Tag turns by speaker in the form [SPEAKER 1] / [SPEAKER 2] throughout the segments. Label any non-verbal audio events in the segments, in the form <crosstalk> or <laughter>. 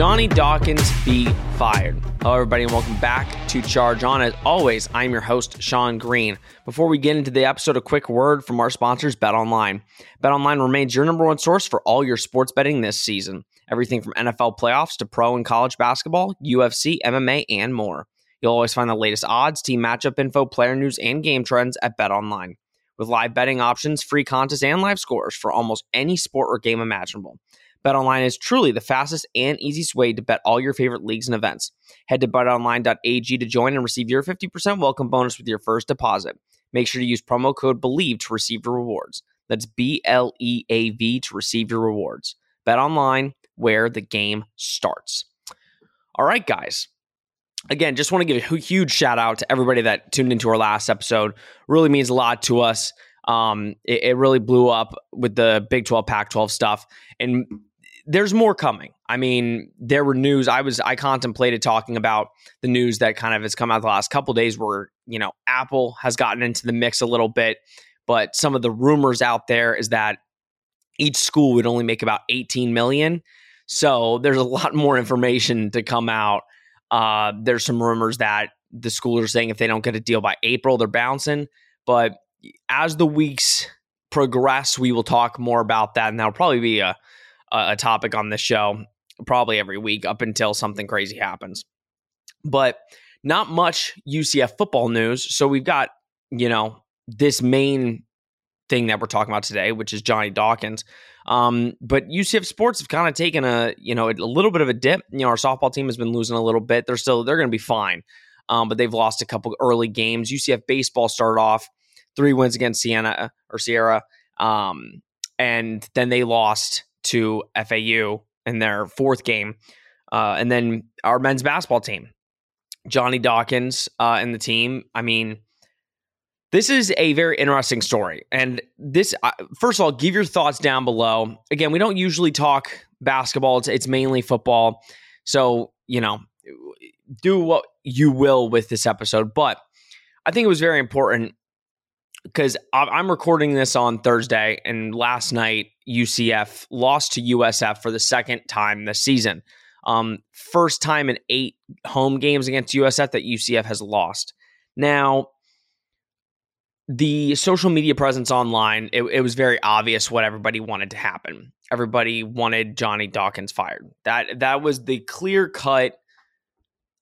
[SPEAKER 1] Johnny Dawkins be fired? Hello, everybody, and welcome back to Charge On. As always, I'm your host, Sean Green. Before we get into the episode, a quick word from our sponsors, Bet Online. Bet Online remains your number one source for all your sports betting this season. Everything from NFL playoffs to pro and college basketball, UFC, MMA, and more. You'll always find the latest odds, team matchup info, player news, and game trends at Bet Online. With live betting options, free contests, and live scores for almost any sport or game imaginable. BetOnline is truly the fastest and easiest way to bet all your favorite leagues and events. Head to betonline.ag to join and receive your 50% welcome bonus with your first deposit. Make sure to use promo code BLEAV to receive your rewards. That's B L E A V to receive your rewards. BetOnline, where the game starts. All right, guys. Again, just want to give a huge shout out to everybody that tuned into our last episode. Really means a lot to us. Um, it, it really blew up with the Big 12, Pac 12 stuff. And there's more coming. I mean, there were news. I was I contemplated talking about the news that kind of has come out the last couple days, where you know Apple has gotten into the mix a little bit, but some of the rumors out there is that each school would only make about 18 million. So there's a lot more information to come out. Uh, there's some rumors that the schools are saying if they don't get a deal by April, they're bouncing. But as the weeks progress, we will talk more about that, and that'll probably be a a topic on this show probably every week up until something crazy happens. But not much UCF football news. So we've got, you know, this main thing that we're talking about today, which is Johnny Dawkins. Um, but UCF sports have kind of taken a, you know, a little bit of a dip. You know, our softball team has been losing a little bit. They're still, they're going to be fine. Um, but they've lost a couple early games. UCF baseball started off three wins against Siena or Sierra. Um, and then they lost to FAU in their fourth game. Uh, and then our men's basketball team, Johnny Dawkins uh, and the team. I mean, this is a very interesting story. And this, uh, first of all, give your thoughts down below. Again, we don't usually talk basketball, it's, it's mainly football. So, you know, do what you will with this episode. But I think it was very important because I'm recording this on Thursday, and last night UCF lost to USF for the second time this season. Um, first time in eight home games against USF that UCF has lost. Now, the social media presence online, it, it was very obvious what everybody wanted to happen. Everybody wanted Johnny Dawkins fired. That that was the clear cut.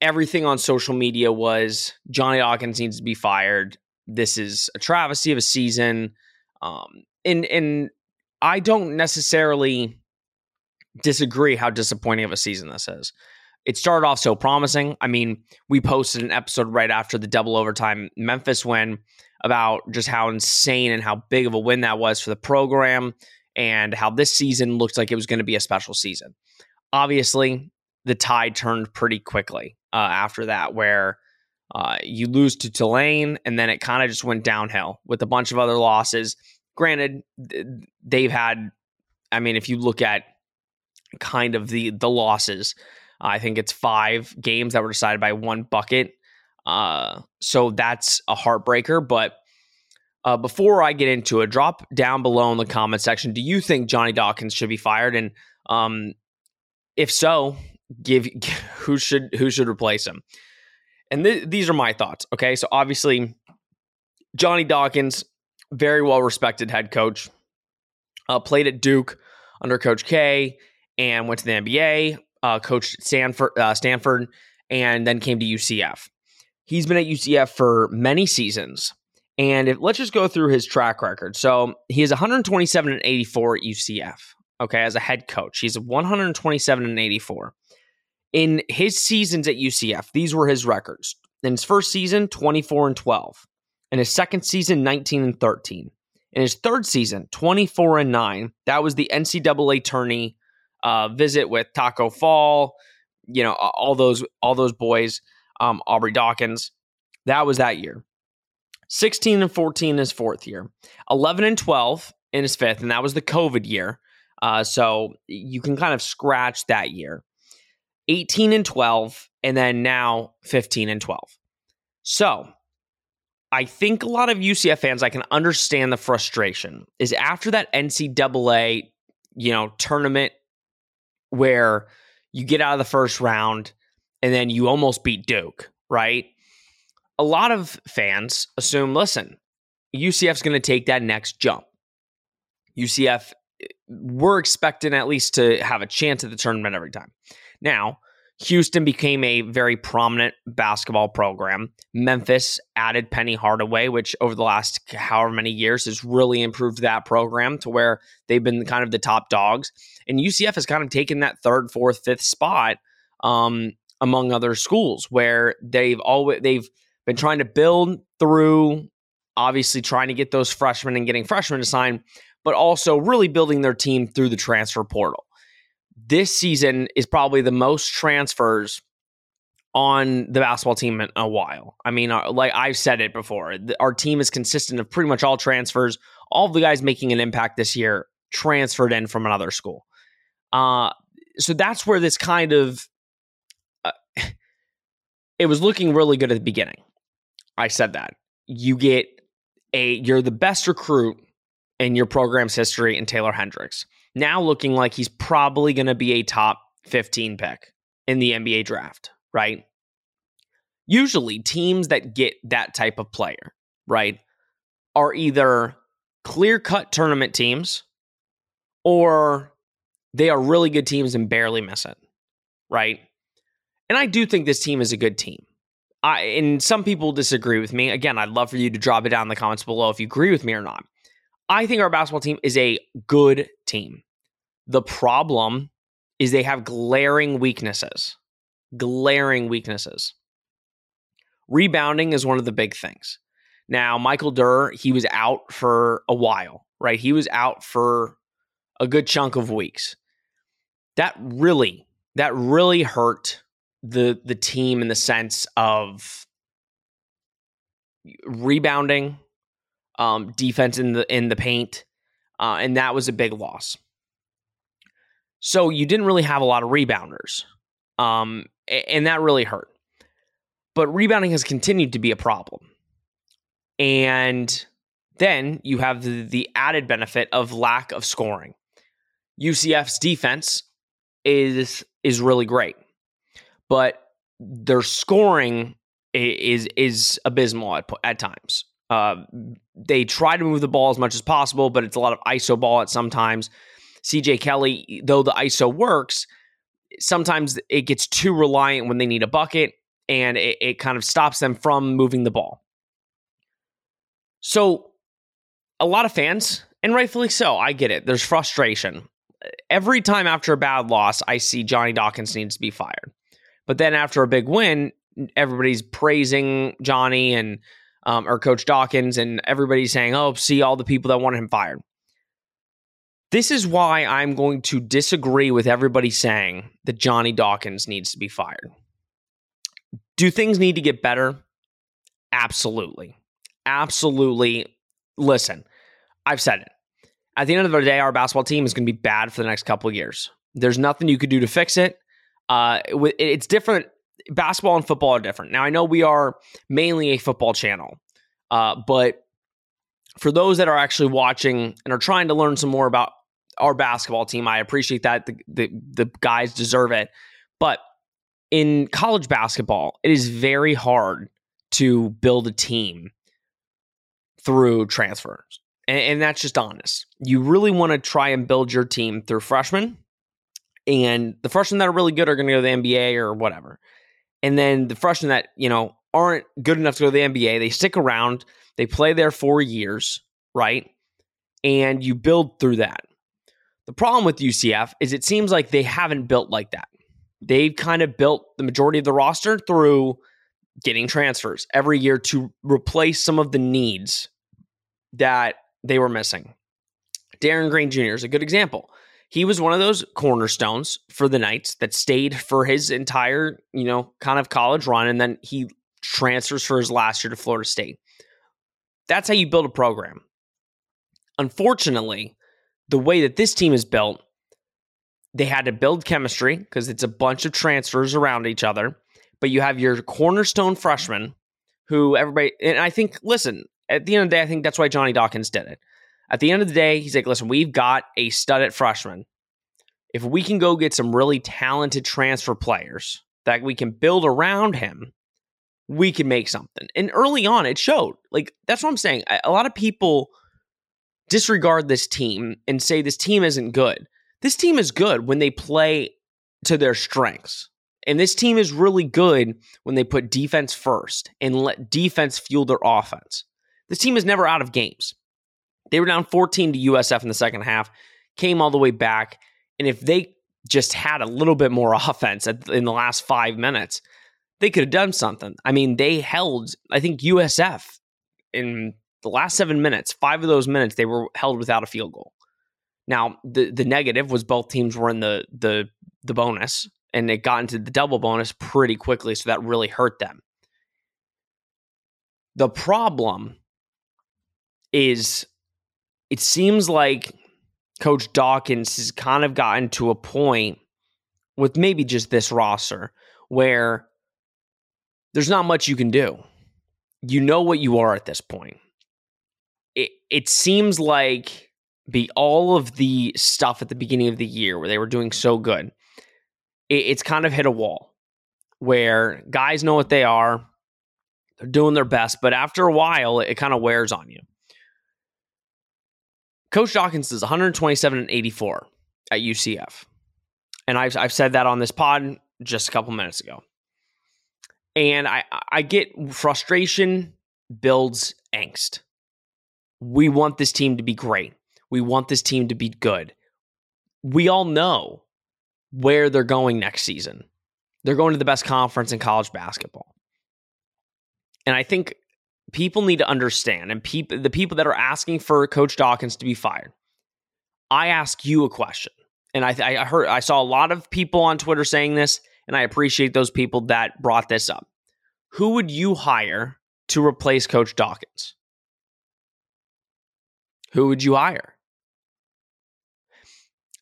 [SPEAKER 1] Everything on social media was Johnny Dawkins needs to be fired this is a travesty of a season. Um, and and I don't necessarily disagree how disappointing of a season this is. It started off so promising. I mean, we posted an episode right after the double overtime Memphis win about just how insane and how big of a win that was for the program and how this season looked like it was going to be a special season. Obviously, the tide turned pretty quickly uh, after that, where uh, you lose to Tulane, and then it kind of just went downhill with a bunch of other losses. Granted, they've had. I mean, if you look at kind of the the losses, I think it's five games that were decided by one bucket. Uh, so that's a heartbreaker. But uh, before I get into it, drop down below in the comment section. Do you think Johnny Dawkins should be fired? And um, if so, give <laughs> who should who should replace him? And th- these are my thoughts. Okay. So obviously, Johnny Dawkins, very well respected head coach, uh, played at Duke under Coach K and went to the NBA, uh, coached Stanford, uh, Stanford, and then came to UCF. He's been at UCF for many seasons. And if, let's just go through his track record. So he is 127 and 84 at UCF. Okay, as a head coach, he's 127 and 84. In his seasons at UCF, these were his records. In his first season, 24 and 12. In his second season, 19 and 13. In his third season, 24 and 9. That was the NCAA tourney uh, visit with Taco Fall. you know, all those all those boys, um, Aubrey Dawkins. That was that year. 16 and 14 in his fourth year. 11 and 12 in his fifth, and that was the COVID year. Uh, so you can kind of scratch that year. 18 and 12, and then now 15 and 12. So I think a lot of UCF fans, I can understand the frustration, is after that NCAA, you know, tournament where you get out of the first round and then you almost beat Duke, right? A lot of fans assume, listen, UCF's going to take that next jump. UCF, eh, we're expecting at least to have a chance at the tournament every time. Now, Houston became a very prominent basketball program. Memphis added Penny Hardaway, which over the last however many years has really improved that program to where they've been kind of the top dogs. And UCF has kind of taken that third, fourth, fifth spot um, among other schools where they've always they've been trying to build through obviously trying to get those freshmen and getting freshmen to sign, but also really building their team through the transfer portal this season is probably the most transfers on the basketball team in a while. I mean, uh, like I've said it before, our team is consistent of pretty much all transfers. All the guys making an impact this year transferred in from another school. Uh, so that's where this kind of uh, <laughs> it was looking really good at the beginning. I said that you get a you're the best recruit in your program's history in Taylor Hendricks now looking like he's probably going to be a top 15 pick in the NBA draft, right? Usually, teams that get that type of player, right, are either clear cut tournament teams or they are really good teams and barely miss it, right? And I do think this team is a good team. I, and some people disagree with me. Again, I'd love for you to drop it down in the comments below if you agree with me or not. I think our basketball team is a good team. The problem is they have glaring weaknesses. Glaring weaknesses. Rebounding is one of the big things. Now, Michael Durr, he was out for a while, right? He was out for a good chunk of weeks. That really, that really hurt the the team in the sense of rebounding, um, defense in the in the paint, uh, and that was a big loss. So you didn't really have a lot of rebounders. Um, and that really hurt. But rebounding has continued to be a problem. And then you have the, the added benefit of lack of scoring. UCF's defense is is really great, but their scoring is is abysmal at, at times. Uh, they try to move the ball as much as possible, but it's a lot of ISO ball at sometimes. CJ Kelly, though the ISO works, sometimes it gets too reliant when they need a bucket and it, it kind of stops them from moving the ball. So, a lot of fans, and rightfully so, I get it. There's frustration. Every time after a bad loss, I see Johnny Dawkins needs to be fired. But then after a big win, everybody's praising Johnny and um, or Coach Dawkins, and everybody's saying, "Oh, see all the people that wanted him fired." This is why I'm going to disagree with everybody saying that Johnny Dawkins needs to be fired. Do things need to get better? Absolutely. Absolutely. Listen, I've said it. At the end of the day, our basketball team is going to be bad for the next couple of years. There's nothing you could do to fix it. Uh, it's different. Basketball and football are different. Now, I know we are mainly a football channel, uh, but for those that are actually watching and are trying to learn some more about our basketball team. I appreciate that. The, the, the guys deserve it. But in college basketball, it is very hard to build a team through transfers. And, that's just honest. You really want to try and build your team through freshmen. And the freshmen that are really good are going to go to the NBA or whatever. And then the freshmen that, you know, aren't good enough to go to the NBA, they stick around, they play there four years, right? And you build through that. The problem with UCF is it seems like they haven't built like that. They've kind of built the majority of the roster through getting transfers every year to replace some of the needs that they were missing. Darren Green Jr. is a good example. he was one of those cornerstones for the Knights that stayed for his entire, you know, kind of college run. And then he transfers for his last year to Florida State. That's how you build a program. Unfortunately, the way that this team is built, they had to build chemistry because it's a bunch of transfers around each other. But you have your cornerstone freshman who everybody, and I think, listen, at the end of the day, I think that's why Johnny Dawkins did it. At the end of the day, he's like, listen, we've got a stud at freshman. If we can go get some really talented transfer players that we can build around him, we can make something. And early on, it showed. Like, that's what I'm saying. A lot of people disregard this team and say this team isn't good. This team is good when they play to their strengths. And this team is really good when they put defense first and let defense fuel their offense. This team is never out of games. They were down 14 to USF in the second half, came all the way back. And if they just had a little bit more <laughs> offense in the last five minutes, they could have done something. I mean, they held, I think, USF in the last seven minutes, five of those minutes, they were held without a field goal. Now, the the negative was both teams were in the the the bonus, and it got into the double bonus pretty quickly, so that really hurt them. The problem is it seems like Coach Dawkins has kind of gotten to a point with maybe just this roster where there's not much you can do. You know what you are at this point. It it seems like be all of the stuff at the beginning of the year where they were doing so good. It, it's kind of hit a wall where guys know what they are. They're doing their best, but after a while, it, it kind of wears on you. Coach Dawkins is 127 and 84 at UCF. And I've, I've said that on this pod just a couple minutes ago. And I, I get frustration builds angst. We want this team to be great. We want this team to be good. We all know where they're going next season. They're going to the best conference in college basketball. And I think people need to understand, and people, the people that are asking for Coach Dawkins to be fired, I ask you a question, and I, I heard I saw a lot of people on Twitter saying this, and I appreciate those people that brought this up. Who would you hire to replace Coach Dawkins? Who would you hire?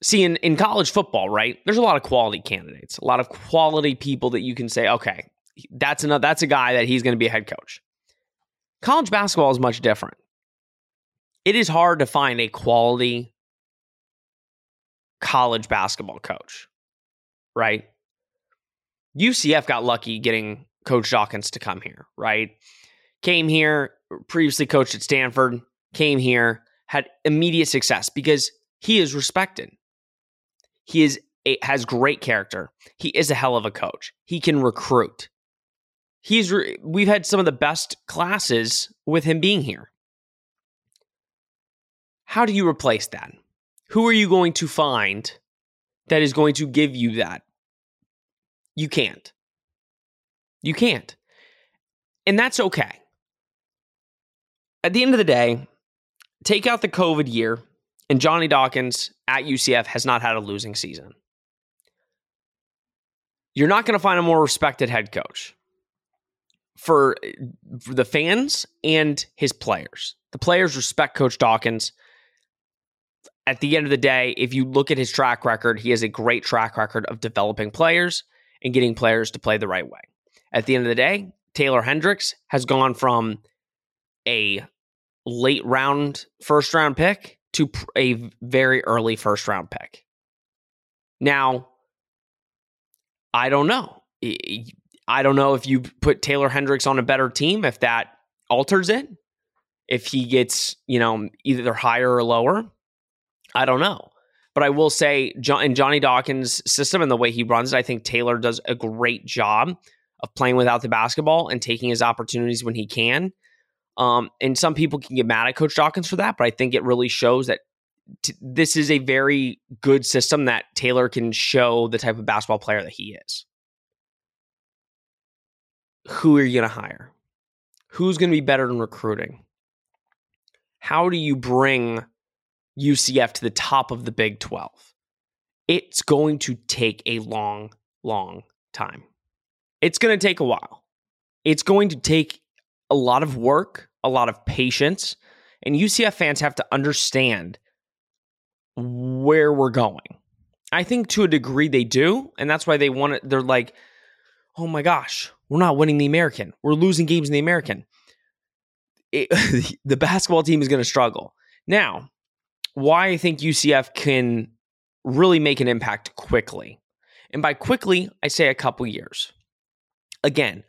[SPEAKER 1] See, in, in college football, right? There's a lot of quality candidates, a lot of quality people that you can say, okay, that's another that's a guy that he's going to be a head coach. College basketball is much different. It is hard to find a quality college basketball coach, right? UCF got lucky getting Coach Dawkins to come here, right? Came here, previously coached at Stanford, came here, had immediate success because he is respected. He is a, has great character. He is a hell of a coach. He can recruit he's re- we've had some of the best classes with him being here. How do you replace that? Who are you going to find that is going to give you that? You can't. You can't. And that's okay. At the end of the day, take out the COVID year, and Johnny Dawkins at UCF has not had a losing season. You're not going to find a more respected head coach for, for the fans and his players. The players respect Coach Dawkins. At the end of the day, if you look at his track record, he has a great track record of developing players and getting players to play the right way. At the end of the day, Taylor Hendricks has gone from a late round first round pick to a very early first round pick. Now, I don't know. I don't know if you put Taylor Hendricks on a better team, if that alters it. If he gets, you know, either higher or lower, I don't know. But I will say, in Johnny Dawkins' system and the way he runs it, I think Taylor does a great job of playing without the basketball and taking his opportunities when he can. Um, and some people can get mad at Coach Dawkins for that, but I think it really shows that t- this is a very good system that Taylor can show the type of basketball player that he is who are you going to hire? Who's going to be better in recruiting? How do you bring UCF to the top of the Big 12? it's going to take a long, long time. It's going to take a while. It's going to take a lot of work, a lot of patience, and UCF fans have to understand where we're going. I think to a degree they do, and that's why they want it. They're like, oh my gosh, we're not winning the American. We're losing games in the American. It, <laughs> the basketball team is going to struggle. Now, why I think UCF can really make an impact quickly. And by quickly, I say a couple years. Again,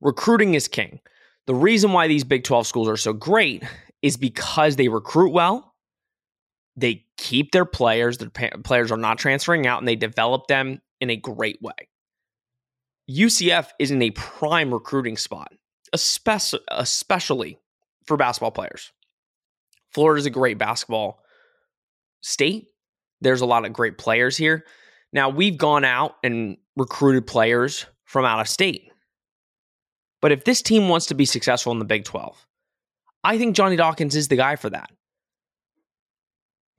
[SPEAKER 1] recruiting is king. The reason why these Big 12 schools are so great is because they recruit well, they keep their players, their pa- players are not transferring out, and they develop them in a great way. UCF is in a prime recruiting spot, especially, especially for basketball players. Florida is a great basketball state. There's a lot of great players here. Now, we've gone out and recruited players from out of state. But if this team wants to be successful in the Big 12, I think Johnny Dawkins is the guy for that.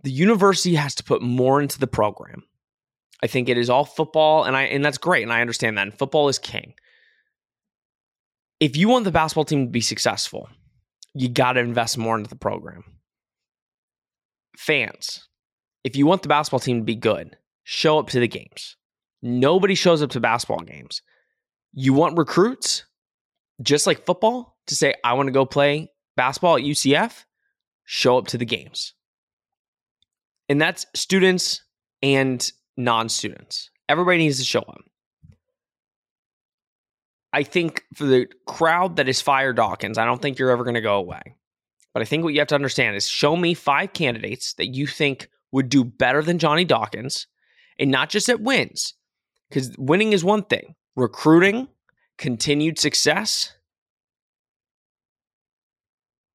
[SPEAKER 1] The university has to put more into the program. I think it is all football, and I and that's great, and I understand that. And football is king. If you want the basketball team to be successful, you got to invest more into the program. Fans, if you want the basketball team to be good, show up to the games. Nobody shows up to basketball games. You want recruits, just like football, to say, I want to go play basketball at UCF, show up to the games. And that's students and non students. Everybody needs to show up. I think for the crowd that is Fire Dawkins, I don't think you're ever going to go away. But I think what you have to understand is show me five candidates that you think would do better than Johnny Dawkins, and not just at wins, because winning is one thing, recruiting, continued success,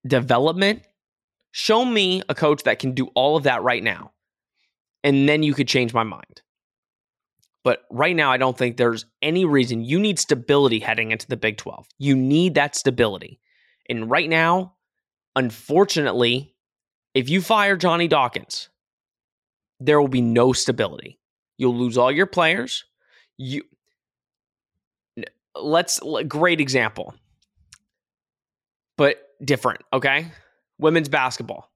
[SPEAKER 1] development. Show me a coach that can do all of that right now, and then you could change my mind. But right now, I don't think there's any reason you need stability heading into the Big 12. You need that stability. And right now, unfortunately, if you fire Johnny Dawkins, there will be no stability. You'll lose all your players. You let's great example. But different, okay? Women's basketball.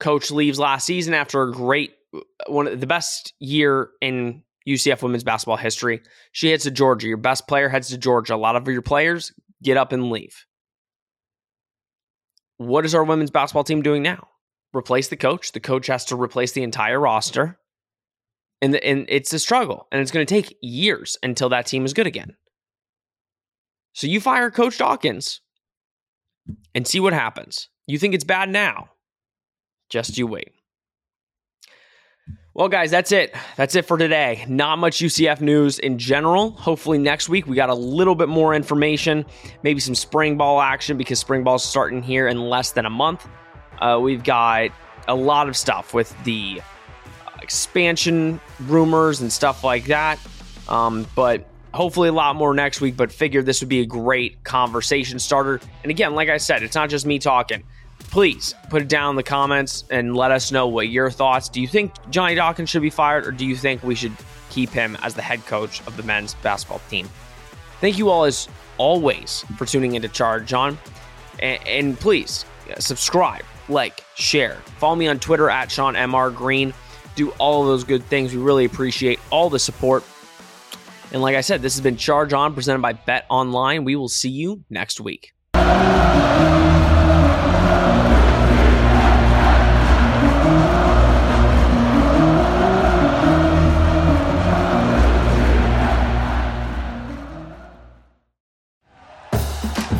[SPEAKER 1] Coach leaves last season after a great uh, one of the best year in UCF women's basketball history. She heads to Georgia. Your best player heads to Georgia. A lot of your players get up and leave. What is our women's basketball team doing now? Replace the coach. The coach has to replace the entire roster. And, the, and it's a struggle. And it's going to take years until that team is good again. So you fire Coach Dawkins and see what happens. You think it's bad now? Just you wait. Well, guys, that's it. That's it for today. Not much UCF news in general. Hopefully, next week we got a little bit more information, maybe some spring ball action because spring ball's starting here in less than a month. Uh, we've got a lot of stuff with the expansion rumors and stuff like that. Um, but hopefully, a lot more next week. But figured this would be a great conversation starter. And again, like I said, it's not just me talking please put it down in the comments and let us know what your thoughts. Do you think Johnny Dawkins should be fired, or do you think we should keep him as the head coach of the men's basketball team? Thank you all as always for tuning into Charge On, and, please uh, subscribe, like, share, follow me on Twitter at Sean Mr Green. Do all of those good things. We really appreciate all the support. And like I said, this has been Charge On presented by Bet Online. We will see you next week.